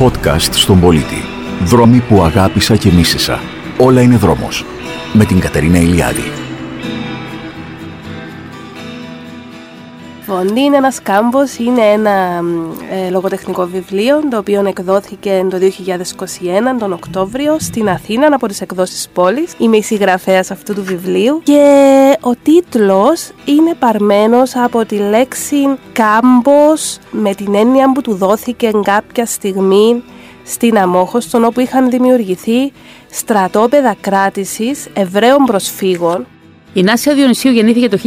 podcast στον πολίτη. Δρόμοι που αγάπησα και μίσησα. Όλα είναι δρόμος. Με την Κατερίνα Ηλιάδη. Φωνή είναι ένας κάμπος, είναι ένα ε, λογοτεχνικό βιβλίο το οποίο εκδόθηκε το 2021 τον Οκτώβριο στην Αθήνα από τις εκδόσεις πόλης. Είμαι η συγγραφέας αυτού του βιβλίου και ο τίτλος είναι παρμένος από τη λέξη κάμπος με την έννοια που του δόθηκε κάποια στιγμή στην Αμόχωστον όπου είχαν δημιουργηθεί στρατόπεδα κράτησης Εβραίων προσφύγων η Νάσια Διονυσίου γεννήθηκε το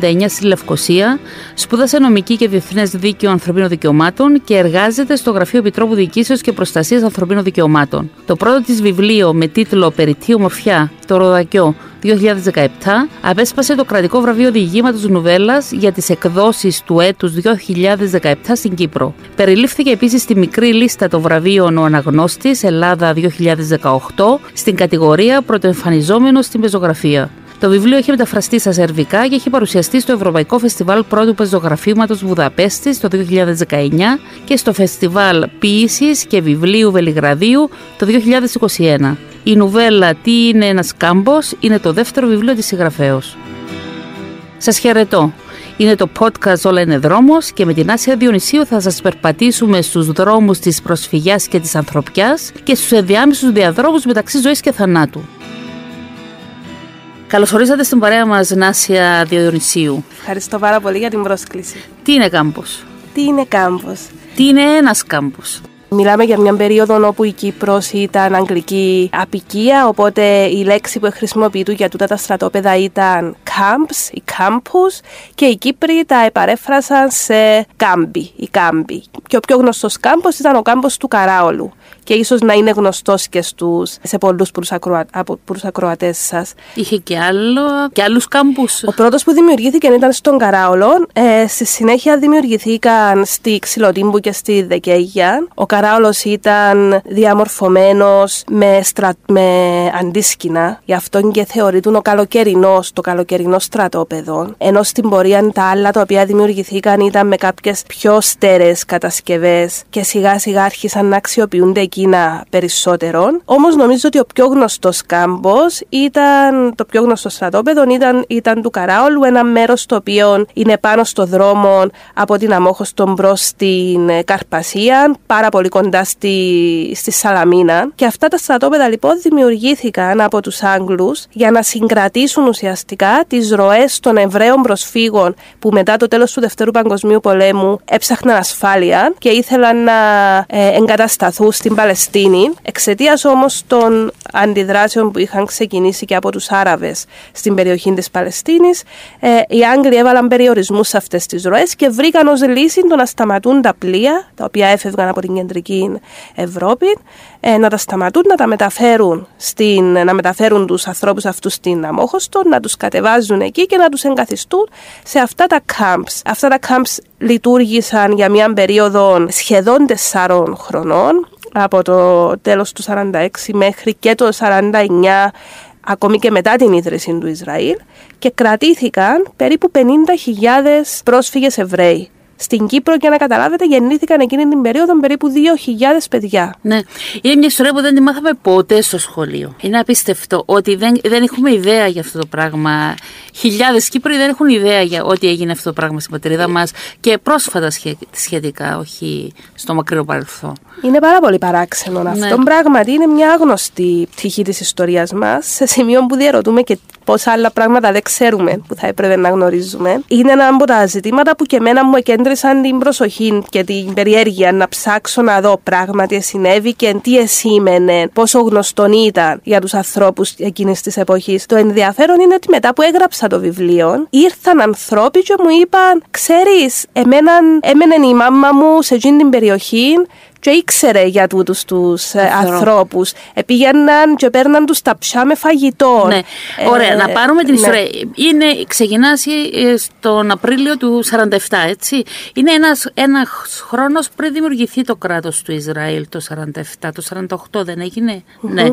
1979 στη Λευκοσία, σπούδασε νομική και διεθνές δίκαιο ανθρωπίνων δικαιωμάτων και εργάζεται στο Γραφείο Επιτρόπου Διοικήσεως και Προστασίας Ανθρωπίνων Δικαιωμάτων. Το πρώτο της βιβλίο με τίτλο Περιττή Ομορφιά, το Ροδακιό 2017, απέσπασε το κρατικό βραβείο διηγήματος Νουβέλλα για τις εκδόσεις του έτους 2017 στην Κύπρο. Περιλήφθηκε επίσης στη μικρή λίστα των βραβείων Ο Αναγνώστης Ελλάδα 2018 στην κατηγορία Πρωτοεμφανιζόμενος στην Πεζογραφία. Το βιβλίο έχει μεταφραστεί στα σερβικά και έχει παρουσιαστεί στο Ευρωπαϊκό Φεστιβάλ Πρώτου Πεζογραφήματος Βουδαπέστης το 2019 και στο Φεστιβάλ Ποιήσης και Βιβλίου Βελιγραδίου το 2021. Η νουβέλα Τι είναι ένας κάμπος είναι το δεύτερο βιβλίο της συγγραφέως. Σας χαιρετώ. Είναι το podcast Όλα είναι δρόμος και με την Άσια Διονυσίου θα σας περπατήσουμε στους δρόμους της προσφυγιάς και της ανθρωπιάς και στους ενδιάμεσους διαδρόμους μεταξύ ζωής και θανάτου. Καλώς ορίσατε στην παρέα μας Νάσια Διονυσίου. Ευχαριστώ πάρα πολύ για την πρόσκληση. Τι είναι κάμπος; Τι είναι κάμπος; Τι είναι ένας κάμπος; Μιλάμε για μια περίοδο όπου η Κύπρος ήταν αγγλική απικία, οπότε η λέξη που χρησιμοποιείται για τούτα τα στρατόπεδα ήταν camps ή campus και οι Κύπροι τα επαρέφρασαν σε κάμπι ή κάμπι. Και ο πιο γνωστός κάμπος ήταν ο κάμπος του Καράολου και ίσως να είναι γνωστός και στους, σε πολλούς από τους ακροατές σας. Είχε και, άλλο, και άλλους κάμπους. Ο πρώτος που δημιουργήθηκε ήταν στον Καράολο. Ε, στη συνέχεια δημιουργηθήκαν στη Ξυλοτύμπου και στη Δεκέγια. Ο Καράολος ήταν διαμορφωμένος με, στρα... με αντίσκηνα. Γι' αυτό και θεωρείται ο καλοκαιρινός, το καλοκαιρινό στρατόπεδο. Ενώ στην πορεία τα άλλα τα οποία δημιουργηθήκαν ήταν με κάποιες πιο στέρε κατασκευές και σιγά σιγά άρχισαν να αξιοποιούνται εκείνα περισσότερον. Όμως νομίζω ότι ο πιο γνωστός κάμπος ήταν, το πιο γνωστό στρατόπεδο ήταν, ήταν του Καράολου, ένα μέρος το οποίο είναι πάνω στο δρόμο από την Αμόχωστον προ την Καρπασία, πάρα πολύ κοντά στη, στη Σαλαμίνα. Και αυτά τα στρατόπεδα λοιπόν δημιουργήθηκαν από τους Άγγλους για να συγκρατήσουν ουσιαστικά τις ροές των Εβραίων προσφύγων που μετά το τέλος του Δευτέρου Παγκοσμίου Πολέμου έψαχναν ασφάλεια και ήθελαν να ε, εγκατασταθούν στην Παλαιστίνη. Εξαιτίας όμως των αντιδράσεων που είχαν ξεκινήσει και από τους Άραβες στην περιοχή της Παλαιστίνης, ε, οι Άγγλοι έβαλαν περιορισμούς σε αυτές τις ροές και βρήκαν ως λύση το να σταματούν τα πλοία, τα οποία έφευγαν από την κεντρική Ευρώπη, ε, να τα σταματούν, να τα μεταφέρουν, στην, να μεταφέρουν τους ανθρώπους αυτούς στην Αμόχωστο, να τους κατεβάζουν εκεί και να τους εγκαθιστούν σε αυτά τα camps. Αυτά τα camps λειτουργήσαν για μια περίοδο σχεδόν τεσσάρων χρονών από το τέλος του 46 μέχρι και το 49 ακόμη και μετά την ίδρυση του Ισραήλ και κρατήθηκαν περίπου 50.000 πρόσφυγες Εβραίοι στην Κύπρο, για να καταλάβετε, γεννήθηκαν εκείνη την περίοδο περίπου 2.000 παιδιά. Ναι. Είναι μια ιστορία που δεν τη μάθαμε ποτέ στο σχολείο. Είναι απίστευτο ότι δεν, δεν έχουμε ιδέα για αυτό το πράγμα. Χιλιάδες Κύπροι δεν έχουν ιδέα για ότι έγινε αυτό το πράγμα στην πατρίδα μας και πρόσφατα σχετικά, όχι στο μακρύ παρελθόν. Είναι πάρα πολύ παράξενο ναι. αυτό. Πράγματι είναι μια άγνωστη πτυχή της ιστορίας μας, σε σημείο που διαρωτούμε και πόσα άλλα πράγματα δεν ξέρουμε που θα έπρεπε να γνωρίζουμε. Είναι ένα από τα ζητήματα που και εμένα μου εκέντρισαν την προσοχή και την περιέργεια να ψάξω να δω πράγματι συνέβη και τι εσήμενε, πόσο γνωστόν ήταν για τους ανθρώπους εκείνης της εποχής. Το ενδιαφέρον είναι ότι μετά που έγραψα το βιβλίο, ήρθαν ανθρώποι και μου είπαν, ξέρεις, εμένα έμενε η μάμα μου σε εκείνη την περιοχή και ήξερε για τούτους τους ε, ανθρώπους. Επήγαιναν και παίρναν τους τα πια με φαγητό. Ναι, ωραία. να πάρουμε την ναι. ιστορία. Είναι, ξεκινάς ε, στον Απρίλιο του 47, έτσι. Είναι ένας, ένας χρόνος πριν δημιουργηθεί το κράτος του Ισραήλ το 47, το 48 δεν εγινε Ναι,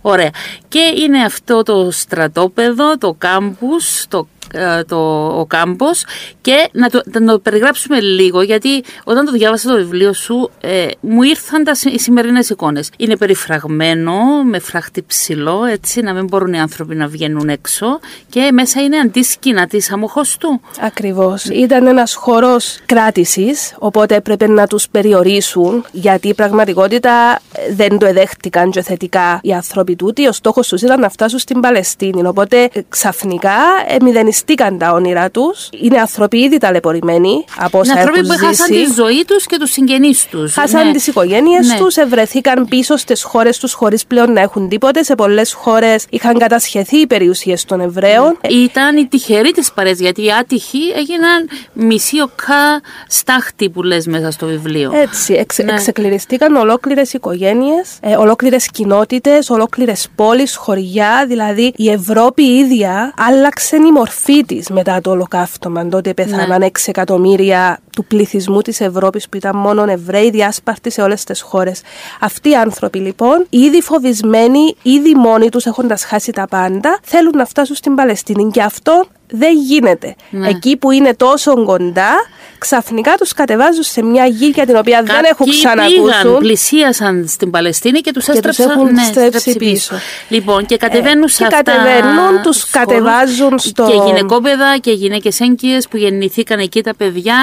ωραία. Και είναι αυτό το στρατόπεδο, το κάμπους, το ε, το, ο κάμπος και να το, να το περιγράψουμε λίγο γιατί όταν το διάβασα το βιβλίο σου ε, μου ήρθαν τα, οι σημερινές εικόνες. Είναι περιφραγμένο με φράχτη ψηλό έτσι να μην μπορούν οι άνθρωποι να βγαίνουν έξω και μέσα είναι αντίσκηνα της αμοχώς του. Ακριβώς. Ήταν ένας χώρος κράτησης οπότε έπρεπε να τους περιορίσουν γιατί η πραγματικότητα δεν το εδέχτηκαν και θετικά οι άνθρωποι τούτοι. Ο στόχος τους ήταν να φτάσουν στην Παλαιστίνη οπότε ξαφνικά ε, μηδενιστήκαν τα όνειρά τους. Είναι άνθρωποι ήδη ταλαιπωρημένοι από όσα άνθρωποι έχουν που χάσαν ζήσει. τη ζωή τους και τους συγγενείς τους. Χάσαν ναι. τις οικογένειες Ναι. τους, ευρεθήκαν πίσω στις χώρες τους χωρίς πλέον να έχουν τίποτε. Σε πολλές χώρες είχαν κατασχεθεί οι περιουσίες των Εβραίων. Ήταν οι τυχεροί της παρέας, γιατί οι άτυχοι έγιναν μισή οκά στάχτη που λες μέσα στο βιβλίο. Έτσι, εξ, Ναι. εξεκληριστήκαν ολόκληρες οικογένειες, ε, ολόκληρες κοινότητες, ολόκληρες πόλεις, χωριά. Δηλαδή η Ευρώπη η ίδια άλλαξε η μορφή της μετά το ολοκαύτωμα. Τότε πέθαναν Ναι. 6 εκατομμύρια του πληθυσμού της Ευρώπης που ήταν μόνο Εβραίοι, διάσπαρτοι σε όλες τις χώρες. Αυτοί οι άνθρωποι λοιπόν, ήδη φοβισμένοι, ήδη μόνοι τους έχοντας χάσει τα πάντα, θέλουν να φτάσουν στην Παλαιστίνη. Και αυτό δεν γίνεται. Ναι. Εκεί που είναι τόσο κοντά, ξαφνικά τους κατεβάζουν σε μια γη για την οποία δεν έχουν Κάποιοι ξανακούσουν. πήγαν, πλησίασαν στην Παλαιστίνη και τους Και τους έστρεψαν έχουν ναι, στρέψει στρέψει πίσω. Λοιπόν, και κατεβαίνουν Ε, σε και αυτά. κατεβαίνουν, τους στους κατεβάζουν χώρους στο- Και γυναικόπαιδα και γυναίκες έγκυες που γεννηθήκαν εκεί τα παιδιά.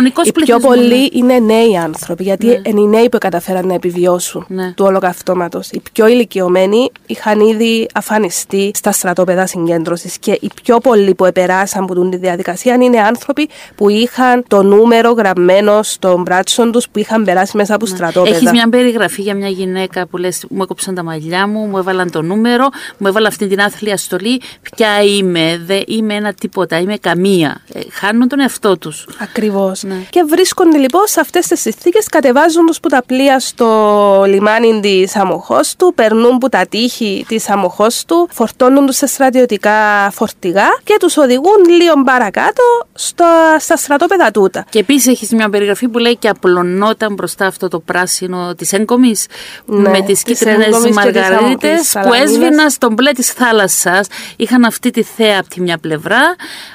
Κανονικός Οι πιο πληθυσμός. πολλοί είναι νέοι άνθρωποι, γιατί είναι οι νέοι που καταφέραν να επιβιώσουν Ναι. του ολοκαυτώματος. Οι πιο ηλικιωμένοι είχαν ήδη αφανιστεί στα στρατόπεδα συγκέντρωσης και οι πιο πολλοί που επεράσαν από την διαδικασία είναι άνθρωποι που είχαν το νούμερο γραμμένο στον μπράτσον τους που είχαν περάσει μέσα από στρατόπεδα. Έχεις μια περιγραφή για μια γυναίκα που λες: Μου έκοψαν τα μαλλιά μου, μου έβαλαν το νούμερο, μου έβαλαν αυτή την άθλια στολή. Ποια είμαι, δεν είμαι ένα τίποτα, είμαι καμία. Ε, χάνουν τον εαυτό τους. Ακριβώς. Ναι. Και βρίσκονται λοιπόν σε αυτές τις συνθήκες, κατεβάζουν τους που τα πλοία στο λιμάνι της Αμοχώστου, περνούν που τα τείχη της Αμοχώστου, φορτώνουν τους σε στρατιωτικά φορτηγά και τους οδηγούν λίγο παρακάτω στα, στα στρατόπεδα τούτα. Και επίσης έχεις μια περιγραφή που λέει και απλωνόταν μπροστά αυτό το πράσινο της έγκομης Ναι, με τις της κίτρινες έγκομης και της μαργαρίτες αμ- της που σαλαμίνας. έσβηναν στον μπλε της θάλασσας. Είχαν αυτή τη θέα από τη μια πλευρά,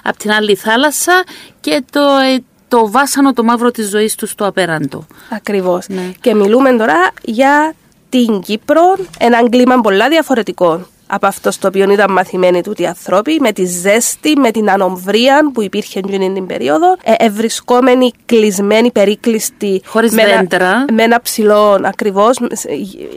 από την άλλη θάλασσα και το, ε, το βάσανο το μαύρο της ζωής τους στο απέραντο. Ακριβώς. Ναι. Και μιλούμε τώρα για την Κύπρο, έναν κλίμα πολλά διαφορετικό από αυτό στο οποίο ήταν μαθημένοι τούτοι οι άνθρωποι, με τη ζέστη, με την ανομβρία που υπήρχε εκείνη την περίοδο, ε, ευρισκόμενοι, κλεισμένοι, περίκλειστοι. Χωρίς με ένα- δέντρα. με ένα ψηλό, ακριβώς,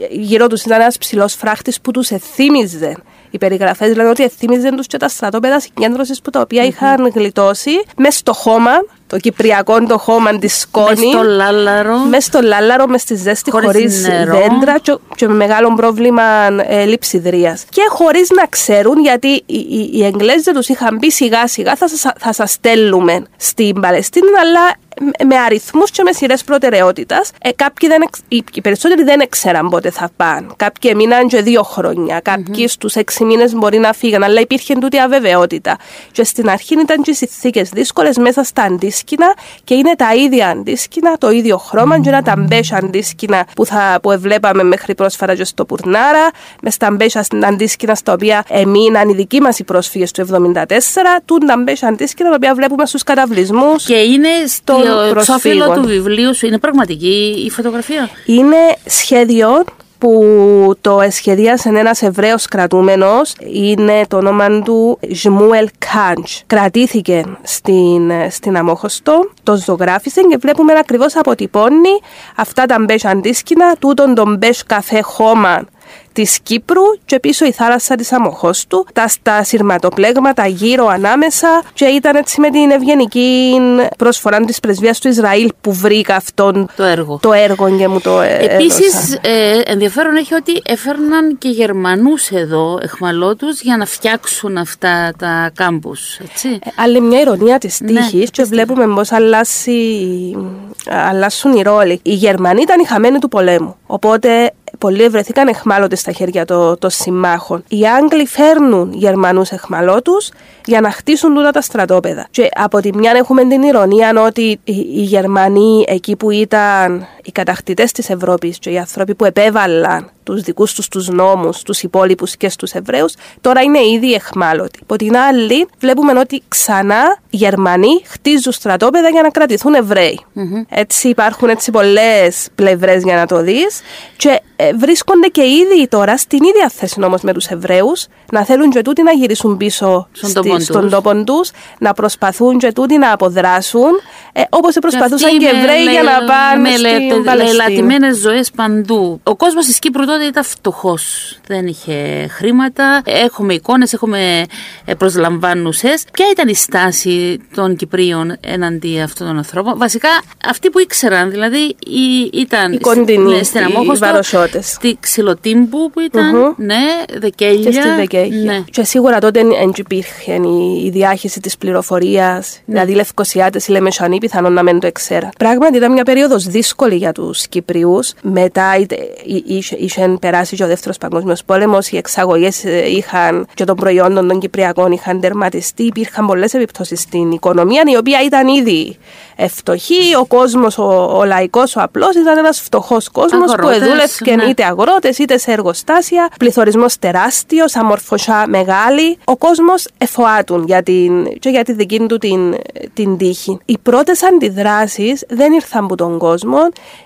γύρω τους ήταν ένας ψηλός φράχτης που τους εθύμιζε. Οι περιγραφές λένε ότι εθύμιζαν τους και τα στρατόπεδα συγκέντρωσης που τα οποία είχαν γλιτώσει μες στο χώμα, το κυπριακό το χώμα της σκόνη. Μες στο λάλαρο. Μες στο λάλαρο, μες στη ζέστη, Χωρίς χωρίς νερό. δέντρα και, και με μεγάλο πρόβλημα ε, λειψιδρίας. Και χωρίς να ξέρουν, γιατί οι, οι, οι Εγγλέζοι τους είχαν πει σιγά σιγά θα σας, θα σας στέλνουμε στην Παλαιστίνη, αλλά με- με αριθμούς και με σειρές προτεραιότητας. Ε, κάποιοι δεν, εξ- οι, οι περισσότεροι δεν ήξεραν πότε θα πάνε. Κάποιοι έμειναν και δύο χρόνια. Κάποιοι στους έξι μήνες μπορεί να φύγαν, αλλά υπήρχε τούτη αβεβαιότητα. Και στην αρχή ήταν και οι συνθήκες δύσκολες μέσα στα αντίσκηνα και είναι τα ίδια αντίσκηνα, το ίδιο χρώμα, και είναι τα μπέσια αντίσκηνα που, θα, που βλέπαμε μέχρι πρόσφατα και στο Πουρνάρα, μες στα μπέσια αντίσκηνα στα οποία εμείναν οι δικοί μας οι πρόσφυγες του 1974, τούν τα μπέσια αντίσκηνα τα οποία βλέπουμε στους καταβλισμούς. Και είναι στο των εξώφυλλο προσφύγων. του βιβλίου σου. Είναι πραγματική η φωτογραφία; Είναι σχέδιο που το εσχεδίασε ένας Εβραίος κρατούμενος. Είναι το όνομα του Ζμούελ Κάντζ. Κρατήθηκε στην, στην Αμόχωστο, το ζωγράφησε και βλέπουμε ακριβώς αποτυπώνει αυτά τα μπέζ αντίσκηνα, τούτον τον μπέζ καφέ χώμα της Κύπρου και πίσω η θάλασσα της Αμοχώστου, τα στα σειρματοπλέγματα γύρω ανάμεσα και ήταν έτσι με την ευγενική προσφορά της πρεσβείας του Ισραήλ που βρήκα αυτόν Το έργο. το έργο και μου το ε, Επίσης, έδωσαν. ε, ενδιαφέρον έχει ότι έφερναν και Γερμανούς εδώ, εχμαλώτους, για να φτιάξουν αυτά τα κάμπους. Έτσι. Ε, Άλλη μια ηρωνία της Ναι, τύχης και πιστεύω. βλέπουμε πώς αλλάσουν οι ρόλοι. Οι Γερμανοί ήταν οι χαμένοι του πολέμου. Οπότε πολλοί βρεθήκαν εχμάλωτοι στα χέρια των το συμμάχων. Οι Άγγλοι φέρνουν Γερμανούς εχμαλώτους για να χτίσουν τούτα τα στρατόπεδα. Και από τη μια έχουμε την ηρωνία ότι οι Γερμανοί εκεί που ήταν οι κατακτητές της Ευρώπης και οι άνθρωποι που επέβαλαν τους δικούς τους τους νόμους, τους υπόλοιπους και στους Εβραίους, τώρα είναι ήδη εχμάλωτοι. Από την άλλη, βλέπουμε ότι ξανά οι Γερμανοί χτίζουν στρατόπεδα για να κρατηθούν Έτσι υπάρχουν έτσι πολλές πλευρές για να το δεις. Και ε, βρίσκονται και ήδη τώρα στην ίδια θέση όμως με τους Εβραίους, να θέλουν και τούτοι να γυρίσουν πίσω στον τόπο τους, να προσπαθούν και τούτοι να αποδράσουν, ε, όπως προσπαθούσαν και οι Εβραίοι για να πάνε στην Παλαιστίνη. Με ζωές παντού. Ο κόσμος της Κύπρου τότε ήταν φτωχός. Δεν είχε χρήματα. Έχουμε εικόνες, έχουμε ε, προσλαμβάνουσες. Ποια ήταν η στάση των Κυπρίων εναντί αυτών των ανθρώπων; Βασικά αυτοί που ήξεραν, δηλαδή ήταν οι κοντινοί, ναι, στην Αμόχωστο, Στη Ξυλοτύμπου που ηταν ναι, Δεκέλια. Και στη Δεκέλια. Ναι. Και σίγουρα τότε δεν υπήρχε η, διάχυση της πληροφορίας. Ναι. Δηλαδή, οι Λευκοσιάτες, οι Λεμεσανοί πιθανόν να μην το εξέραν. Πράγματι, ήταν μια περίοδος δύσκολη για τους Κυπριού. Μετά είχε περάσει και ο Δεύτερος Παγκόσμιος Πόλεμος, οι εξαγωγές ε, είχαν και των προϊόντων των Κυπριακών είχαν τερματιστεί. Υπήρχαν πολλές επιπτώσεις στην οικονομία, η οποία ήταν ήδη φτωχή. Ο κόσμος, ο, ο λαϊκός, ο απλός ήταν ένας φτωχός κόσμος που δούλευε ναι. είτε αγρότες είτε σε εργοστάσια. Πληθωρισμός τεράστιος, αμορφωσιά μεγάλη. Ο κόσμος εφοάτουν για την, και για τη δική του την, την τύχη. Οι πρώτες αντιδράσεις δεν ήρθαν από τον κόσμο,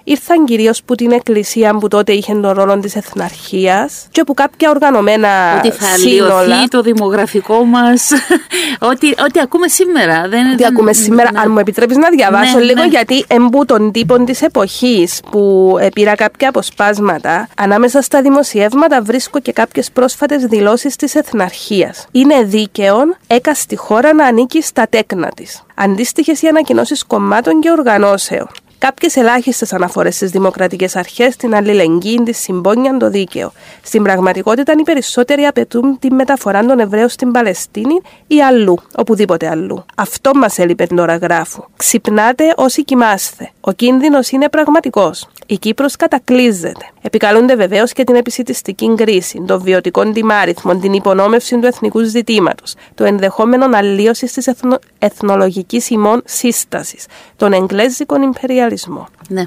ήρθαν κυρίως από την εκκλησία που τότε είχε τον ρόλο της εθναρχίας και από κάποια οργανωμένα ότι θα σύνολα. το δημογραφικό μας. ό,τι, ό,τι ακούμε σήμερα. Δεν, ό,τι ακούμε σήμερα. Ναι. Αν μου επιτρέπεις να διαβάσω ναι, λίγο, ναι. γιατί εμπού των τύπων της εποχής που πήρα κάποια αποσπάσματα, ανάμεσα στα δημοσιεύματα βρίσκω και κάποιες πρόσφατες δηλώσεις της εθναρχίας. Είναι δίκαιο έκαστη χώρα να ανήκει στα τέκνα της. Αντίστοιχες οι ανακοινώσεις κομμάτων και οργανώσεων κάποιες ελάχιστες αναφορές στις δημοκρατικές αρχές, την αλληλεγγύη, τη συμπόνια, το δίκαιο. Στην πραγματικότητα, οι περισσότεροι απαιτούν τη μεταφορά των Εβραίων στην Παλαιστίνη ή αλλού, οπουδήποτε αλλού. Αυτό μας έλειπε τώρα, γράφου. Ξυπνάτε όσοι κοιμάστε. Ο κίνδυνος είναι πραγματικός. Η Κύπρος κατακλείζεται. Επικαλούνται βεβαίως και την επισητιστική κρίση, το βιωτικό τιμάριθμο, την υπονόμευση του εθνικού ζητήματος, το ενδεχόμενο αλλίωση τη εθνο... εθνολογικής ημών σύστασης, τον εγγλέζικων υπεριαλισμό. Ναι.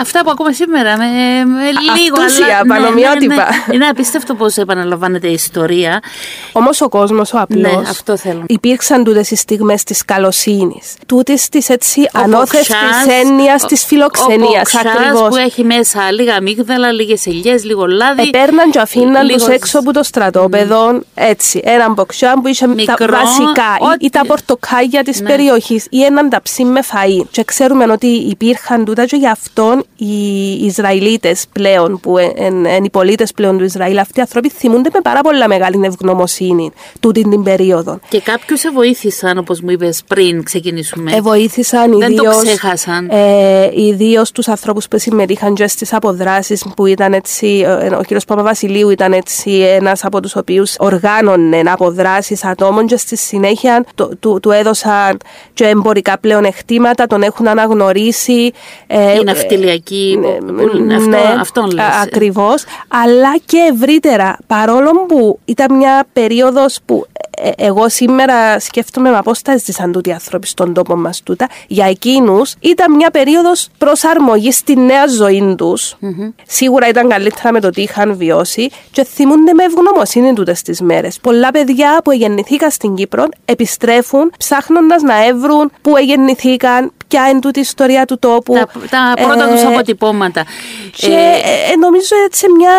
Αυτά που ακούμε σήμερα με, με λίγο Αυτούσια, αλλά, πανομοιότυπα. Ναι, ναι, ναι. Είναι απίστευτο πώς επαναλαμβάνεται η ιστορία. Όμως ο κόσμος, ο απλός. Ναι, αυτό θέλω. Υπήρξαν τούτες οι στιγμές της καλοσύνης. Τούτες της έτσι ανώθευτη έννοιας της φιλοξενίας. Ακριβώς. που έχει μέσα λίγα αμύγδαλα, λίγες ελιές, λίγο λάδι. Επέρναν και αφήναν λίγο... του έξω από το στρατόπεδο. Mm. Έτσι. Έναν μποξιά που είχε Μικρό, τα βασικά ό, ή, τα πορτοκάλια της ναι. περιοχής ή έναν ταψί με φαΐ. Και ξέρουμε ότι υπήρχαν τούτα και γι' αυτόν οι Ισραηλίτες πλέον, που είναι οι πολίτες πλέον του Ισραήλ, αυτοί οι άνθρωποι θυμούνται με πάρα πολλά μεγάλη ευγνωμοσύνη τούτη την περίοδο. Και κάποιους σε βοήθησαν, όπως μου είπες πριν ξεκινήσουμε. Ε, βοήθησαν Δεν το ξέχασαν. Ε, ιδίως τους ανθρώπους που συμμετείχαν και στις αποδράσεις που ήταν έτσι. Ο κ. Παπαβασιλείου ήταν έτσι ένας από τους οποίους οργάνωνε αποδράσεις ατόμων και στη συνέχεια του, του έδωσαν και εμπορικά πλεονεκτήματα, τον έχουν αναγνωρίσει. Ε, η ναυτιλιακή. Ναι, αυτό, ναι, αυτόν λες. Ακριβώς. Αλλά και ευρύτερα, παρόλο που ήταν μια περίοδος που ε, εγώ σήμερα σκέφτομαι με πώς θα ζήσαν τούτοι οι άνθρωποι στον τόπο μας τούτα. Για εκείνους ήταν μια περίοδος προσαρμογής στη νέα ζωή τους. Mm-hmm. Σίγουρα ήταν καλύτερα με το τι είχαν βιώσει και θυμούνται με ευγνωμοσύνη τούτες τις μέρες. Πολλά παιδιά που γεννηθήκαν στην Κύπρο επιστρέφουν ψάχνοντας να έβρουν που γεννηθήκαν, ποια είναι τούτη η ιστορία του τόπου. Τα, τα πρώτα ε, του αποτυπώματα. Και ε, ε, νομίζω έτσι μια,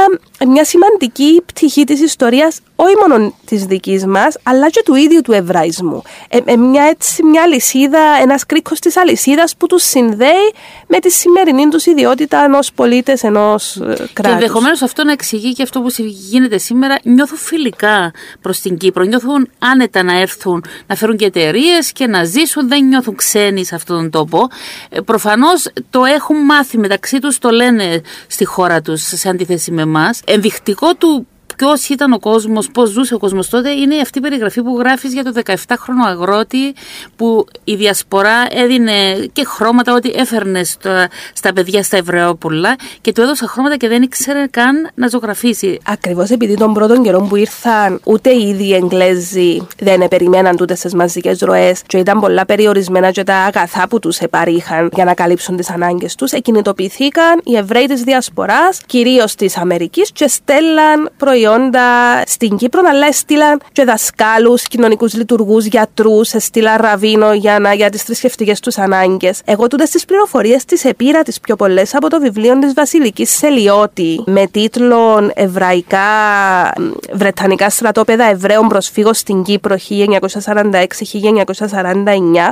μια σημαντική πτυχή της ιστορίας, όχι μόνο της δικής μας, αλλά και του ίδιου του Εβραϊσμού. Ε, ε, μια, έτσι, μια λυσίδα, ένας κρίκος της αλυσίδας που τους συνδέει με τη σημερινή τους ιδιότητα ενός πολίτε ενός κράτου. Και ενδεχομένως αυτό να εξηγεί και αυτό που γίνεται σήμερα. Νιώθουν φιλικά προς την Κύπρο. Νιώθουν άνετα να έρθουν να φέρουν και εταιρείες και να ζήσουν. Δεν νιώθουν ξένοι σε αυτόν τον τόπο. Ε, Προφανώς το έχουν μάθει μεταξύ τους, το λένε στη χώρα τους σε αντίθεση με εμάς. Ενδεικτικό του ποιο ήταν ο κόσμος, πώς ζούσε ο κόσμος τότε, είναι αυτή η περιγραφή που γράφεις για το 17χρονο αγρότη που η διασπορά έδινε και χρώματα ότι έφερνε στα, στα παιδιά στα Εβραιόπουλα και του έδωσα χρώματα και δεν ήξερε καν να ζωγραφίσει. Ακριβώς επειδή των πρώτων καιρών που ήρθαν, ούτε οι ίδιοι Εγγλέζοι δεν περιμέναν τούτες τις μαζικές ροές και ήταν πολλά περιορισμένα και τα αγαθά που τους επαρήχαν για να καλύψουν τις ανάγκες τους. Εκκινητοποιηθήκαν οι Εβραίοι της Διασποράς, κυρίως της Αμερικής, και στέλναν προϊόντα στην Κύπρο, αλλά έστειλαν και δασκάλους, κοινωνικούς λειτουργούς, γιατρούς, έστειλαν ραβίνο για, να, για τις θρησκευτικές τους ανάγκες. Εγώ τούτες τις πληροφορίες τις επήρα τις πιο πολλές από το βιβλίο της Βασιλικής Σελιώτη με τίτλο Εβραϊκά Βρετανικά στρατόπεδα Εβραίων προσφύγων στην Κύπρο 1946-1949.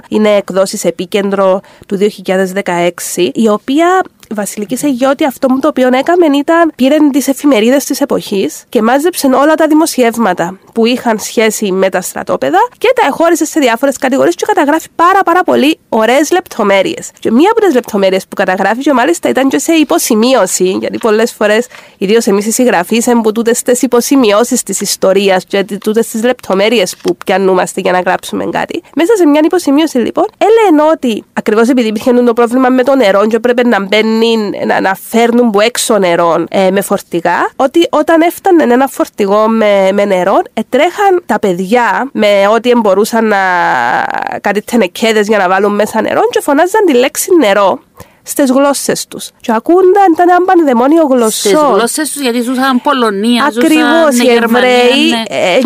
Είναι εκδόσεις επίκεντρο του 2016, η οποία Βασιλικής Αιγιώτη αυτό το οποίο έκαμε ήταν πήρε τις εφημερίδες της εποχής και μάζεψε όλα τα δημοσιεύματα που είχαν σχέση με τα στρατόπεδα και τα εχώρισε σε διάφορες κατηγορίες και καταγράφει πάρα πάρα πολύ ωραίες λεπτομέρειες. Και μία από τις λεπτομέρειες που καταγράφει και μάλιστα ήταν και σε υποσημείωση, γιατί πολλές φορές, ιδίως εμείς οι συγγραφείς, που τούτες τις υποσημειώσεις της ιστορίας και τούτες τις λεπτομέρειες που πιανούμαστε για να γράψουμε κάτι. Μέσα σε μια υποσημείωση λοιπόν, έλεγε ότι ακριβώς επειδή υπήρχε το πρόβλημα με το νερό και έπρεπε να μπαίνει να, να φέρνουν που έξω νερό ε, με φορτηγά, ότι όταν έφτανε ένα φορτηγό με, με νερό, τρέχαν τα παιδιά με ό,τι μπορούσαν να κάτι τενεκέδε για να βάλουν μέσα νερό και φωνάζαν τη λέξη νερό στις γλώσσες τους. Και ακούνταν, ήταν ένα πανδαιμόνιο γλωσσός. Στι γλώσσες τους, γιατί ζούσαν Πολωνία, Ακριβώς. Οι Εβραίοι, ναι. ε,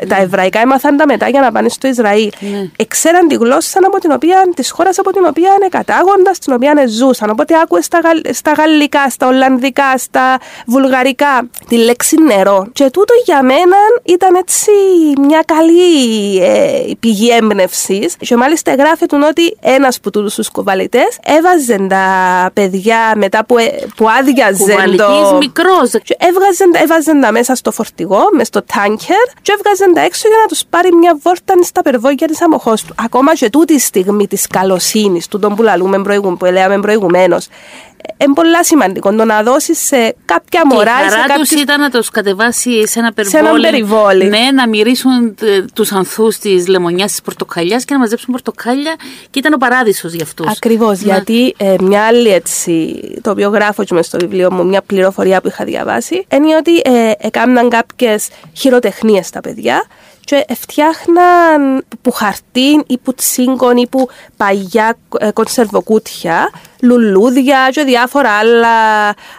ε, τα Εβραϊκά έμαθαν τα μετά για να πάνε στο Ισραήλ. Ναι. Εξέραν τη γλώσσα από την οποία, της χώρας από την οποία είναι κατάγοντας, στην οποία ζούσαν. Οπότε άκουες στα, γαλλ, στα γαλλικά, στα ολλανδικά, στα βουλγαρικά τη λέξη νερό. Και τούτο για μένα ήταν έτσι μια καλή ε, πηγή έμπνευσης. Και μάλιστα γράφεται ότι ένας από τους κουβαλητές έβαζε τα παιδιά μετά που, ε, που άδειαζε το... μικρός. Έβγαζαν, έβαζαν τα μέσα στο φορτηγό, μες στο τάνκερ και έβγαζαν τα έξω για να τους πάρει μια βόρτα στα περβόγια της αμοχώς του. Ακόμα και τούτη στιγμή της καλοσύνης του τον που λαλούμε που λέμε προηγουμένως είναι πολύ σημαντικό το να δώσεις σε κάποια μωρά. Και η χαρά κάποιες... του ήταν να τους κατεβάσει σε ένα περιβόλι. Σε ένα περιβόλι. Ναι, να μυρίσουν ε, τους ανθούς της λεμονιάς της πορτοκαλιάς και να μαζέψουν πορτοκάλια και ήταν ο παράδεισος για αυτούς. Ακριβώς. Γιατί ε, μια άλλη έτσι, το οποίο γράφω και στο βιβλίο μου, μια πληροφορία που είχα διαβάσει, είναι ότι ε, έκαναν κάποιες χειροτεχνίες στα παιδιά και φτιάχναν που χαρτί ή που τσίγκον ή που παγιά ε, κονσερβοκούτια λουλούδια και διάφορα άλλα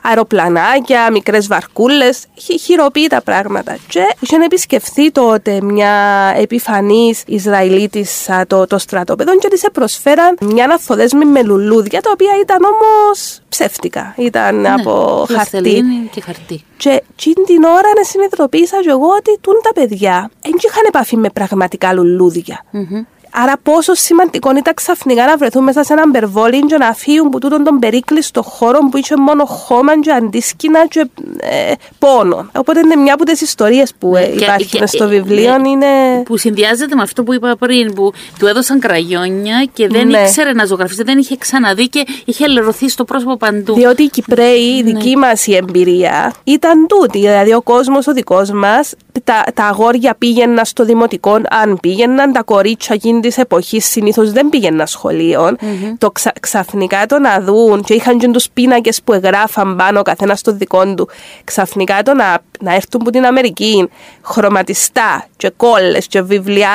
αεροπλανάκια, μικρές βαρκούλες, χειροποίητα πράγματα. Και είχε επισκεφθεί τότε μια επιφανής Ισραηλίτισσα το, το στρατόπεδο και της προσφέραν μια αναφοδέσμη με λουλούδια, τα οποία ήταν όμως ψεύτικα. Ήταν ναι, από χαρτί. και χαρτί. Και την ώρα να συνειδητοποίησα και εγώ ότι τούν τα παιδιά δεν είχαν επαφή με πραγματικά λουλούδια. Mm-hmm. Άρα πόσο σημαντικό ήταν ξαφνικά να βρεθούν μέσα σε έναν περβόλι και να φύγουν που τούτον τον περίκλειστο χώρο που είχε μόνο χώμα και αντίσκηνα και ε, πόνο. Οπότε είναι μια από τις ιστορίες που ε, υπάρχει στο βιβλίο. Ναι, είναι... Που συνδυάζεται με αυτό που είπα πριν, που του έδωσαν κραγιόνια και δεν ναι. ήξερε να ζωγραφίσει, δεν είχε ξαναδεί και είχε ελερωθεί στο πρόσωπο παντού. Διότι οι Κυπρέοι, η ναι. δική ναι. μας η εμπειρία ήταν τούτη. Δηλαδή ο κόσμος ο δικός μας, τα, τα αγόρια πήγαιναν στο δημοτικό, αν πήγαιναν, τα κορίτσια εκείνης της εποχής συνήθως δεν πήγαιναν σχολείο. Mm-hmm. Το ξα, ξαφνικά το να δουν και είχαν και τους πίνακες που εγγράφαν πάνω καθένας στο δικό του. Ξαφνικά το να, να έρθουν από την Αμερική χρωματιστά και κόλλες και βιβλία,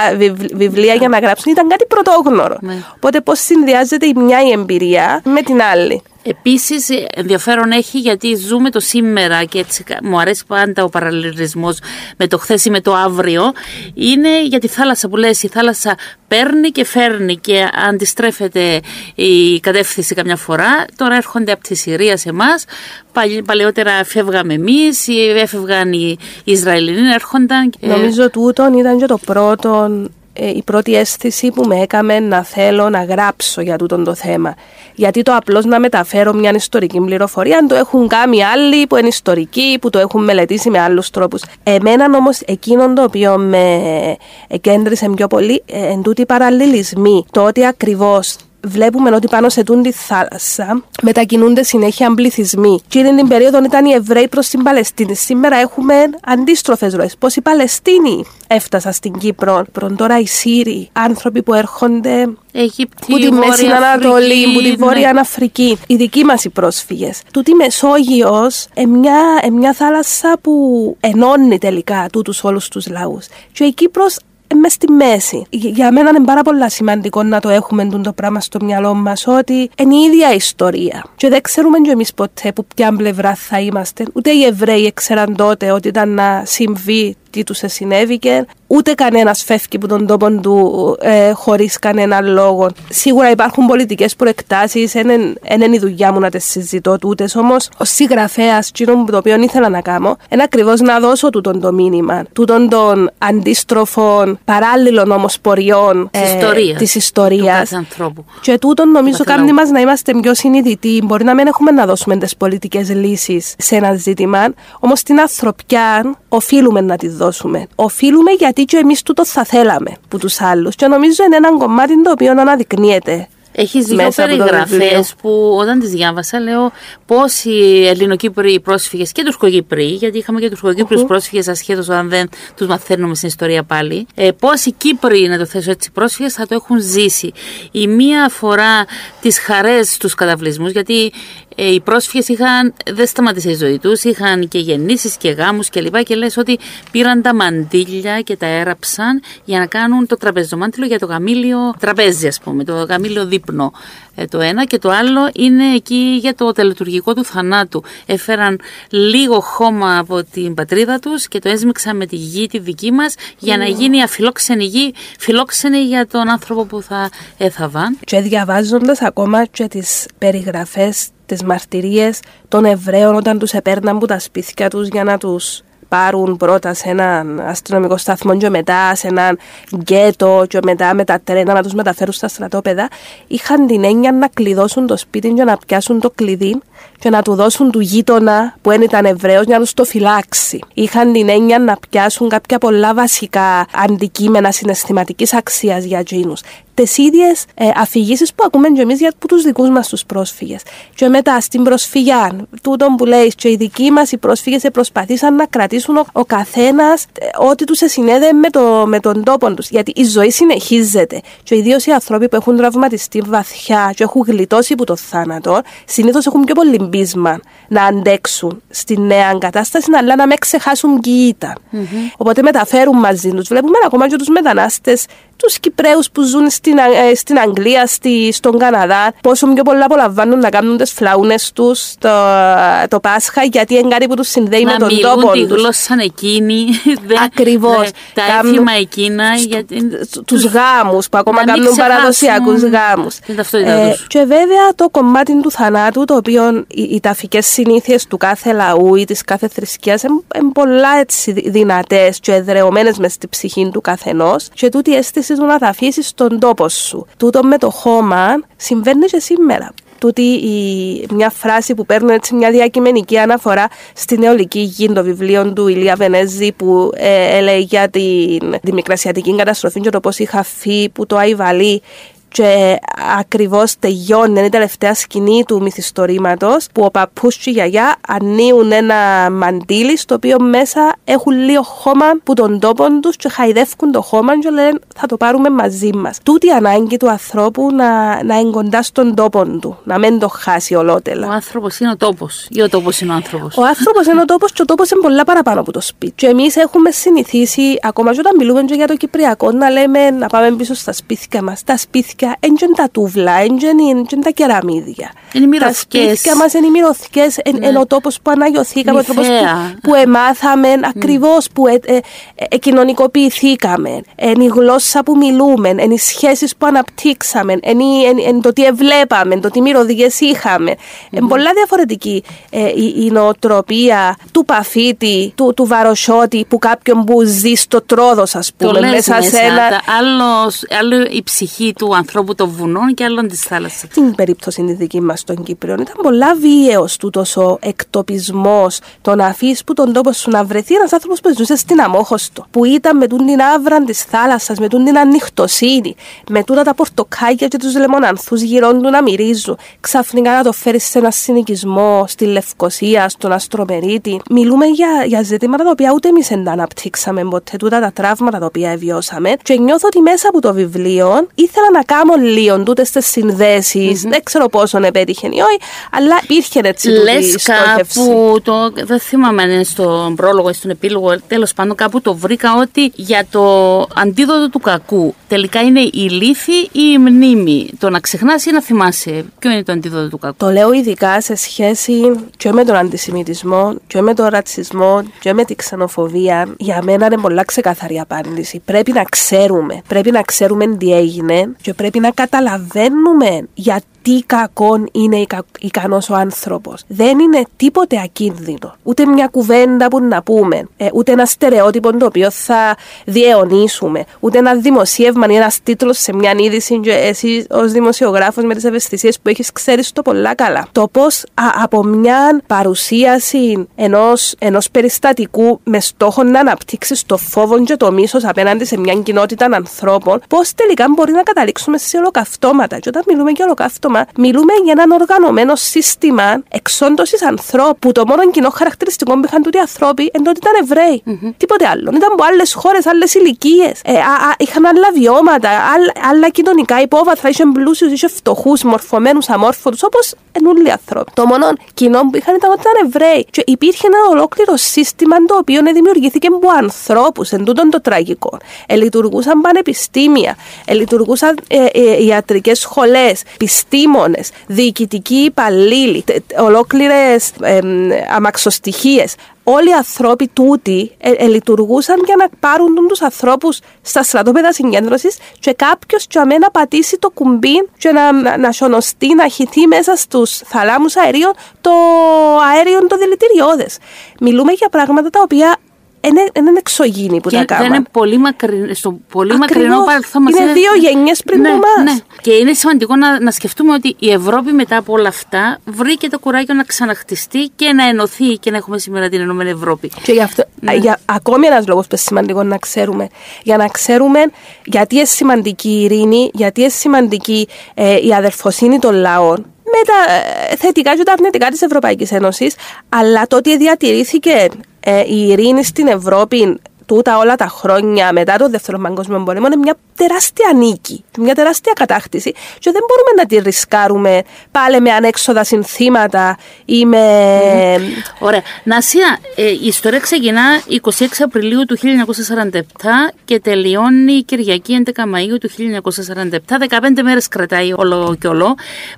βιβλία για να γράψουν ήταν κάτι πρωτόγνωρο. Mm-hmm. Οπότε πώς συνδυάζεται η μια η εμπειρία με την άλλη. Επίσης, ενδιαφέρον έχει γιατί ζούμε το σήμερα και έτσι μου αρέσει πάντα ο παραλληλισμός με το χθες ή με το αύριο. Είναι για τη θάλασσα που λες, η θάλασσα παίρνει και φέρνει και αντιστρέφεται η κατεύθυνση καμιά φορά. Τώρα έρχονται από τη Συρία σε εμάς. Παλαιότερα φεύγαμε εμείς, έφευγαν οι Ισραηλινοί, έρχονταν. Νομίζω τούτον ήταν και το πρώτο ε, η πρώτη αίσθηση που με έκαμε να θέλω να γράψω για τούτο το θέμα. Γιατί το απλώς να μεταφέρω μια ιστορική πληροφορία, αν το έχουν κάνει άλλοι που είναι ιστορικοί, που το έχουν μελετήσει με άλλους τρόπους. Εμένα όμως εκείνο το οποίο με εκέντρισε πιο πολύ, ε, εν τούτη παραλληλισμοί. Το ότι ακριβώς βλέπουμε ότι πάνω σε τούν τη θάλασσα μετακινούνται συνέχεια πληθυσμοί. Και είναι την περίοδο ήταν οι Εβραίοι προς την Παλαιστίνη. Σήμερα έχουμε αντίστροφες ροές. Πώς οι Παλαιστίνοι έφτασαν στην Κύπρο, πρώτον τώρα οι Σύριοι, άνθρωποι που έρχονται Αιγύπτιοι, που τη Μέση Βόρεια Ανατολή, Αφρική, που τη ναι. Βόρεια Αφρική. Οι δικοί μας οι πρόσφυγες. Τούτη Μεσόγειος, ε, μια, ε, μια θάλασσα που ενώνει τελικά τούτους όλους τους λαούς. Και η Κύπρος μες στη μέση. Για- Για μένα είναι πάρα πολύ σημαντικό να το έχουμε τούτο το πράγμα στο μυαλό μας ότι είναι η ίδια ιστορία. Και δεν ξέρουμε κι εμείς ποτέ που ποια πλευρά θα είμαστε. Ούτε οι Εβραίοι ξέραν τότε ότι ήταν να συμβεί τι τους συνέβηκε. Ούτε κανένας φεύγει από τον τόπο του ε, χωρίς κανέναν λόγο. Σίγουρα υπάρχουν πολιτικές προεκτάσεις, δεν είναι η δουλειά μου να τις συζητώ τούτες. Όμως, ω συγγραφέας, το οποίο ήθελα να κάνω, είναι ακριβώς να δώσω τούτον το μήνυμα. Τούτον των αντίστροφων, παράλληλων όμως ποριών Της ιστορίας. της Του ιστορία. κάθε ανθρώπου. Και τούτον νομίζω κάθε κάνει λαού. μας να είμαστε πιο συνειδητοί. Μπορεί να μην έχουμε να δώσουμε τις πολιτικές λύσεις σε ένα ζήτημα, όμως την ανθρωπιά οφείλουμε να τη δώσουμε. Οφείλουμε γιατί και εμείς τούτο θα θέλαμε που τους άλλους. Και νομίζω είναι ένα κομμάτι το οποίο αναδεικνύεται. Έχεις δύο Μέσα από το περιγραφές βιβλίο. που όταν τις διάβασα, λέω πόσοι Ελληνοκύπροι πρόσφυγες και Τουρκοκύπροι, γιατί είχαμε και Τουρκοκύπριου πρόσφυγες ασχέτως αν δεν τους μαθαίνουμε στην ιστορία πάλι. Ε, πόσοι Κύπροι, να το θέσω έτσι, πρόσφυγες θα το έχουν ζήσει. Η μία αφορά τις χαρές στους καταβλισμούς, γιατί ε, οι πρόσφυγες είχαν, δεν σταματήσε η ζωή τους, είχαν και γεννήσεις και γάμους κλπ. Και, λες ότι πήραν τα μαντίλια και τα έραψαν για να κάνουν το τραπεζομάντιλο για το γαμήλιο τραπέζι, ας πούμε, το γαμήλιο δείπνο. Ε, το ένα και το άλλο είναι εκεί για το τελετουργικό του θανάτου. Έφεραν λίγο χώμα από την πατρίδα τους και το έσμιξαν με τη γη τη δική μας για να γίνει αφιλόξενη γη, φιλόξενη για τον άνθρωπο που θα έθαβαν. Και διαβάζοντας ακόμα και τις περιγραφές, τις μαρτυρίες των Εβραίων όταν τους επέρναν από τα σπίτια τους για να τους πάρουν πρώτα σε έναν αστυνομικό σταθμό και μετά σε έναν γκέτο και μετά με τα τρένα να τους μεταφέρουν στα στρατόπεδα είχαν την έννοια να κλειδώσουν το σπίτι και να πιάσουν το κλειδί και να του δώσουν του γείτονα που δεν ήταν Εβραίος για να τους το φυλάξει. Είχαν την έννοια να πιάσουν κάποια πολλά βασικά αντικείμενα συναισθηματικής αξίας για εκείνους. Τι ίδιες ε, αφηγήσεις που ακούμε και εμείς για τους δικούς μας τους πρόσφυγες. Και μετά στην προσφυγιά, τούτο που λέει, και οι δικοί μας οι πρόσφυγες προσπαθήσαν να κρατήσουν ο, ο καθένας ό,τι τους συνέδε με, το, με τον τόπο τους. Γιατί η ζωή συνεχίζεται. Και ιδίως οι άνθρωποι που έχουν τραυματιστεί βαθιά και έχουν γλιτώσει από το θάνατο, συνήθως έχουν πιο πολύ μπίσμα να αντέξουν στη νέα κατάσταση, αλλά να μην ξεχάσουν ποιοι ήταν. Οπότε μεταφέρουν μαζί τους. Βλέπουμε ακόμα και τους μετανάστες τους Κυπραίου που ζουν στην, Α- ε, στην Αγγλία, στη, στον Καναδά, πόσο πιο πολλά απολαμβάνουν να κάνουν τις φλαούνε τους το, το Πάσχα, γιατί είναι κάτι που τους συνδέει με να τον μιλούν τόπο τη τους. γλώσσα εκείνη. δεν- Ακριβώς. ναι, Τα Κάνουν- έθιμα εκείνα. Γιατί... του γάμους που ακόμα Να μην κάνουν ξεχάσουν παραδοσιακούς γάμους. την ταυτότητά τους. και βέβαια το κομμάτι του θανάτου, το οποίο οι, οι ταφικές συνήθειες του κάθε λαού ή της κάθε θρησκείας είναι πολλά έτσι δυνατές και εδρεωμένες μες στη ψυχή του καθενός. Και τούτη η αίσθηση του να τα αφήσεις στον τόπο σου. Τούτο με το χώμα συμβαίνει και σήμερα. Τούτη η, μια φράση που παίρνω έτσι μια διακειμενική αναφορά στην νεολική γη, το βιβλίο του Ηλία Βενέζη που ε, έλεγε για την δημικρασιατική καταστροφή και το πώς είχα φύγει που το Αϊβαλή και ακριβώς τελειώνει είναι η τελευταία σκηνή του μυθιστορήματος που ο παππούς και η γιαγιά ανοίγουν ένα μαντίλι στο οποίο μέσα έχουν λίγο χώμα που τον τόπο τους και χαϊδεύκουν το χώμα και λένε θα το πάρουμε μαζί μας. Τούτη η ανάγκη του ανθρώπου να, να είναι κοντά στον τόπο του, να μην το χάσει ολότελα. Ο άνθρωπος είναι ο τόπος. Ή ο τόπος είναι ο άνθρωπος; Ο άνθρωπος είναι ο τόπος και ο τόπος είναι πολλά παραπάνω από το σπίτι. Και εμείς έχουμε συνηθίσει, ακόμα και όταν μιλούμε και για το Κυπριακό, να λέμε να πάμε πίσω στα σπίτια μας. Τα σπίτια δεν είναι τα τούβλα, δεν είναι τα κεραμίδια. Είναι οι Τα μυρωθκές. σπίτια μας είναι οι μυρωθικέ, Ναι. είναι ο τόπος που αναγιωθήκαμε, ο τρόπος που, Νυφαία. που εμάθαμε ακριβώς, που ε, ε, ε, κοινωνικοποιηθήκαμε. Είναι η γλώσσα που μιλούμε, είναι οι σχέσεις που αναπτύξαμε, είναι η- είναι το τι εβλέπαμε, το τι μυρωδιέ είχαμε. Είναι πολλά διαφορετική ε, η, η νοοτροπία του παφίτη, του, του βαροσιώτη, που κάποιον που ζει στο τρόδος, ας Το πούμε, λες μέσα, μέσα. σε ένα. τα- άλλος- άλλο η ψυχή του άνθρωπου. Ανθρώπου των βουνών και άλλων της θάλασσας. Στην περίπτωση της δικής μας των Κύπριων ήταν πολλά βίαιος τούτος ο εκτοπισμός, το να αφήσεις που τον τόπο σου να βρεθεί ένας άνθρωπος που ζούσε στην Αμόχωστο, που ήταν με την άβρα της θάλασσας, με την ανοιχτοσύνη, με τούτα τα πορτοκάλια και τους λεμονανθούς γύρω του να μυρίζουν. Ξαφνικά να το φέρεις σε ένα συνοικισμό στη Λευκοσία, στον Αστρομερίτη. Μιλούμε για, για ζητήματα τα οποία ούτε εμείς δεν τα αναπτύξαμε ποτέ, τούτα τα τραύματα τα οποία βιώσαμε. Και νιώθω ότι μέσα από το βιβλίο ήθελα να κάνω λίγο τούτε τι συνδέσεις. Mm-hmm. Δεν ξέρω πόσο επέτυχε ή όχι, αλλά υπήρχε έτσι Λες κάπου, το, δεν θυμάμαι αν είναι στον πρόλογο ή στον επίλογο, τέλος πάντων κάπου το βρήκα ότι για το αντίδοτο του κακού τελικά είναι η λύθη ή η μνήμη. Το να ξεχνάς ή να θυμάσαι. Ποιο είναι το αντίδοτο του κακού. Το λέω ειδικά σε σχέση και με τον αντισημιτισμό, και με τον ρατσισμό, και με την ξενοφοβία. Για μένα είναι πολλά ξεκαθαρή απάντηση. Πρέπει να ξέρουμε. Πρέπει να ξέρουμε τι έγινε και πρέπει να καταλαβαίνουμε γιατί τι κακό είναι ικανός ο άνθρωπος. Δεν είναι τίποτε ακίνδυνο. Ούτε μια κουβέντα που να πούμε, ε, ούτε ένα στερεότυπο το οποίο θα διαιωνίσουμε, ούτε ένα δημοσίευμα ή ένας τίτλος σε μια είδηση. Και εσύ, ως δημοσιογράφος, με τις ευαισθησίες που έχεις, ξέρεις το πολλά καλά. Το πώς από μια παρουσίαση ενός ενός περιστατικού με στόχο να αναπτύξεις το φόβο και το μίσος απέναντι σε μια κοινότητα ανθρώπων, πώς τελικά μπορεί να καταλήξουμε σε ολοκαυτώματα. Και όταν μιλούμε για ολοκαύτωμα, μιλούμε για έναν οργανωμένο σύστημα εξόντωσης ανθρώπου. Το μόνο κοινό χαρακτηριστικό που είχαν τούτοι ανθρώποι είναι ότι ήταν Εβραίοι. Mm-hmm. Τίποτε άλλο. Ήταν από άλλες χώρες, άλλες ηλικίες. Ε, είχαν άλλα βιώματα, άλλα, άλλα κοινωνικά υπόβαθρα. Είχε πλούσιους, είχε φτωχούς, μορφωμένους, αμόρφωτους, όπως ενούλοι άνθρωποι. Το μόνο κοινό που είχαν ήταν ότι ήταν Εβραίοι. Και υπήρχε ένα ολόκληρο σύστημα το οποίο δημιουργήθηκε από ανθρώπους. Εν τούτον το τραγικό. Ε, λειτουργούσαν πανεπιστήμια, ε, λειτουργούσαν ε, ε, ιατρικές σχολές, πιστή επιστήμονε, διοικητικοί υπαλλήλοι, ολόκληρες αμαξοστοιχίες. Όλοι οι άνθρωποι τούτοι ε, ε, λειτουργούσαν για να πάρουν τους ανθρώπους στα στρατόπεδα συγκέντρωσης και κάποιος για μένα πατήσει το κουμπί και να, να, να σιωνοστεί, να χυθεί μέσα στους θαλάμους αερίων το αέριο το δηλητηριώδες. Μιλούμε για πράγματα τα οποία είναι, είναι εξωγήινη που και τα κάνουμε. είναι πολύ μακρι... στο πολύ Ακριβώς. μακρινό παρελθόν μας. Είναι δύο γενιές πριν ναι, από εμάς. Ναι. Και είναι σημαντικό να, να σκεφτούμε ότι η Ευρώπη μετά από όλα αυτά βρήκε το κουράγιο να ξαναχτιστεί και να ενωθεί και να έχουμε σήμερα την Ενωμένη Ευρώπη. Και γι' αυτό, ναι. για, ακόμη ένας λόγος που είναι σημαντικό να ξέρουμε. Για να ξέρουμε γιατί είναι σημαντική η ειρήνη, γιατί είναι σημαντική ε, η αδερφοσύνη των λαών με τα ε, θετικά και τα αρνητικά της Ευρωπαϊκής Ένωσης, αλλά το ότι διατηρήθηκε ε, η ειρήνη στην Ευρώπη τούτα όλα τα χρόνια μετά το Δεύτερο Παγκόσμιο Πόλεμο είναι μια τεράστια νίκη, μια τεράστια κατάκτηση και δεν μπορούμε να τη ρισκάρουμε πάλι με ανέξοδα συνθήματα ή με... Mm. Ωραία. Νασία, ε, η ιστορία ξεκινά 26 Απριλίου του 1947 και τελειώνει η Κυριακή 11 Μαΐου του 1947. 15 μέρες κρατάει όλο και όλο.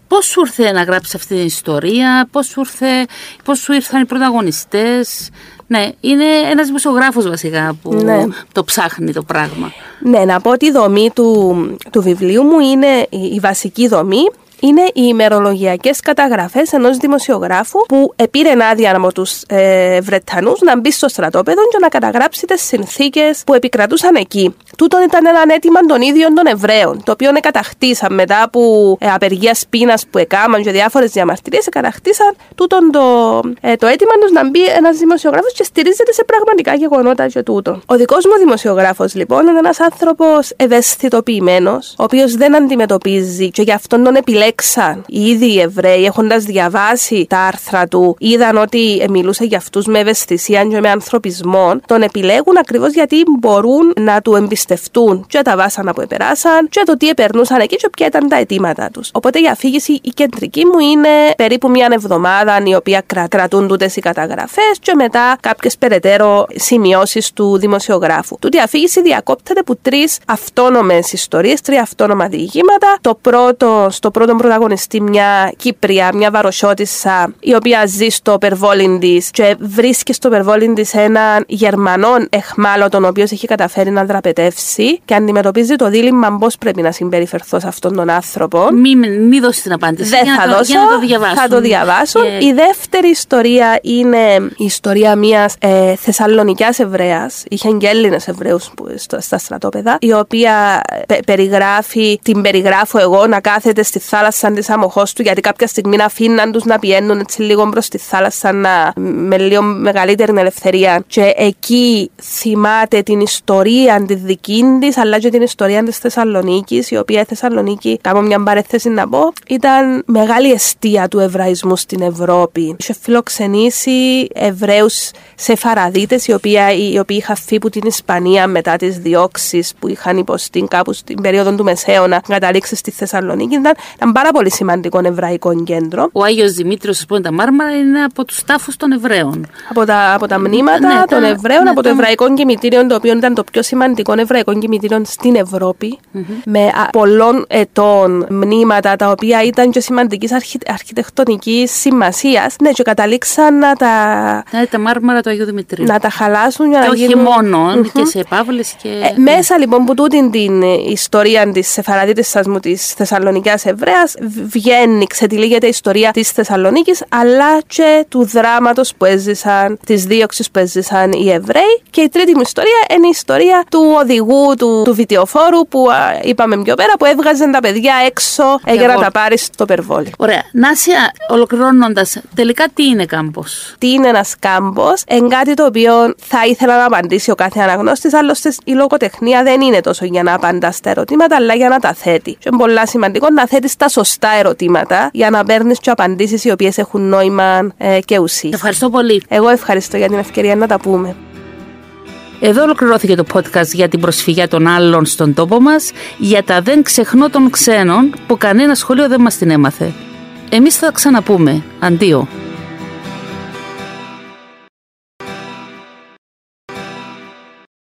Πώς σου ήρθε να γράψεις αυτή την ιστορία, πώς σου, ήρθε, πώς σου ήρθαν οι πρωταγωνιστές, ναι, είναι ένας δημοσιογράφος βασικά που ναι. το ψάχνει το πράγμα. Ναι, να πω ότι η δομή του, του βιβλίου μου είναι η βασική δομή είναι οι ημερολογιακές καταγραφές ενός δημοσιογράφου που επήρε άδεια από τους ε, Βρετανούς να μπει στο στρατόπεδο και να καταγράψει τις συνθήκες που επικρατούσαν εκεί. Τούτο ήταν ένα αίτημα των ίδιων των Εβραίων, το οποίο κατακτήσαν μετά από ε, απεργία πείνα που έκαναν και διάφορες διαμαρτυρίες, κατακτήσαν τούτο το, ε, το αίτημα τους να μπει ένας δημοσιογράφος και στηρίζεται σε πραγματικά γεγονότα και τούτο. Ο δικός μου δημοσιογράφος λοιπόν είναι ένας άνθρωπος ευαισθητοποιημένος, ο οποίος δεν αντιμετωπίζει και γι' αυτόν τον επιλέγει επιλέξαν ήδη οι Εβραίοι, έχοντας διαβάσει τα άρθρα του, είδαν ότι μιλούσε για αυτούς με ευαισθησία και με ανθρωπισμό, τον επιλέγουν ακριβώς γιατί μπορούν να του εμπιστευτούν και τα βάσανα που επεράσαν και το τι επερνούσαν εκεί και ποια ήταν τα αιτήματά τους. Οπότε η αφήγηση η κεντρική μου είναι περίπου μια εβδομάδα η οποία κρατούν τούτες οι καταγραφές και μετά κάποιες περαιτέρω σημειώσεις του δημοσιογράφου. Τούτη η αφήγηση διακόπτεται από τρεις αυτόνομες ιστορίες, τρία αυτόνομα διηγήματα. Το πρώτο, στο πρώτο τον πρωταγωνιστή μια Κύπρια, μια βαροσιώτησα, η οποία ζει στο περβόλιν της και βρίσκει στο περβόλιν της έναν Γερμανό εχμάλωτο, ο οποίος έχει καταφέρει να δραπετεύσει και αντιμετωπίζει το δίλημα πώς πρέπει να συμπεριφερθώ σε αυτόν τον άνθρωπο. Μην μη δώσεις την απάντηση. Δεν θα το, δώσω. Για να το διαβάσω. Θα το διαβάσω. Και... Η δεύτερη ιστορία είναι η ιστορία μιας ε, Θεσσαλονικιάς Εβραίας. Είχε και Έλληνε Εβραίου στα στρατόπεδα, η οποία πε, περιγράφει, την περιγράφω εγώ, να κάθεται στη θάλασσα της αμοχώ του, γιατί κάποια στιγμή να αφήναν τους να πιένουν έτσι λίγο προς τη θάλασσα να, με λίγο μεγαλύτερη ελευθερία. Και εκεί θυμάται την ιστορία της δικής της, αλλά και την ιστορία της Θεσσαλονίκης, η οποία η Θεσσαλονίκη, κάνω μια παρέθεση να πω, ήταν μεγάλη αιστεία του Εβραϊσμού στην Ευρώπη. Είχε φιλοξενήσει Εβραίους σε φαραδίτες, οι οποίοι, οι οποίοι είχαν φύγει από την Ισπανία μετά τις διώξεις που είχαν υποστεί κάπου στην περίοδο του Μεσαίωνα, καταλήξει στη Θεσσαλονίκη. Ήταν, ήταν πάρα πολύ σημαντικό εβραϊκό κέντρο. Ο Άγιος Δημήτριος, ας πούμε, τα Μάρμαρα είναι από τους τάφους των Εβραίων. Από τα, από τα μνήματα ναι, των Εβραίων, ναι, από το Εβραϊκό Κημητήριο, το οποίο ήταν το πιο σημαντικό Εβραϊκό Κημητήριο στην Ευρώπη, mm-hmm. με πολλών ετών μνήματα, τα οποία ήταν και σημαντικής αρχι, αρχιτεκτονικής σημασίας. Ναι, και καταλήξαν να τα. Ναι, τα Μάρμαρα του Αγίου Δημητρίου. Να τα χαλάσουν για και να όχι γίνουν... μόνο, mm-hmm. και σε επάβολε και. Ε, μέσα λοιπόν που τούτη την ιστορία της Σεφαραδίτης μου της Θεσσαλονικιάς Εβραία βγαίνει, ξετυλίγεται η ιστορία της Θεσσαλονίκης, αλλά και του δράματος που έζησαν, της δίωξης που έζησαν οι Εβραίοι. Και η τρίτη μου ιστορία είναι η ιστορία του οδηγού του, του βιτιοφόρου που α, είπαμε πιο πέρα, που έβγαζε τα παιδιά έξω ε, για να τα πάρει στο περβόλι. Ωραία. Νάσια, ολοκληρώνοντας, τελικά τι είναι κάμπος; Τι είναι ένας κάμπος, εν κάτι το οποίο θα ήθελα να απαντήσει ο κάθε αναγνώστης, άλλωστε η λογοτεχνία δεν είναι τόσο για να απαντά στα ερωτήματα, αλλά για να τα θέτει. Και είναι πολύ σημαντικό να θέτεις τα σωστά ερωτήματα για να παίρνεις και απαντήσεις οι οποίες έχουν νόημα ε, και ουσία. Ευχαριστώ πολύ. Εγώ ευχαριστώ για την ευκαιρία να τα πούμε. Εδώ ολοκληρώθηκε το podcast για την προσφυγιά των άλλων στον τόπο μας, για τα δεν ξεχνώ των ξένων που κανένα σχολείο δεν μας την έμαθε. Εμείς θα ξαναπούμε. Αντίο.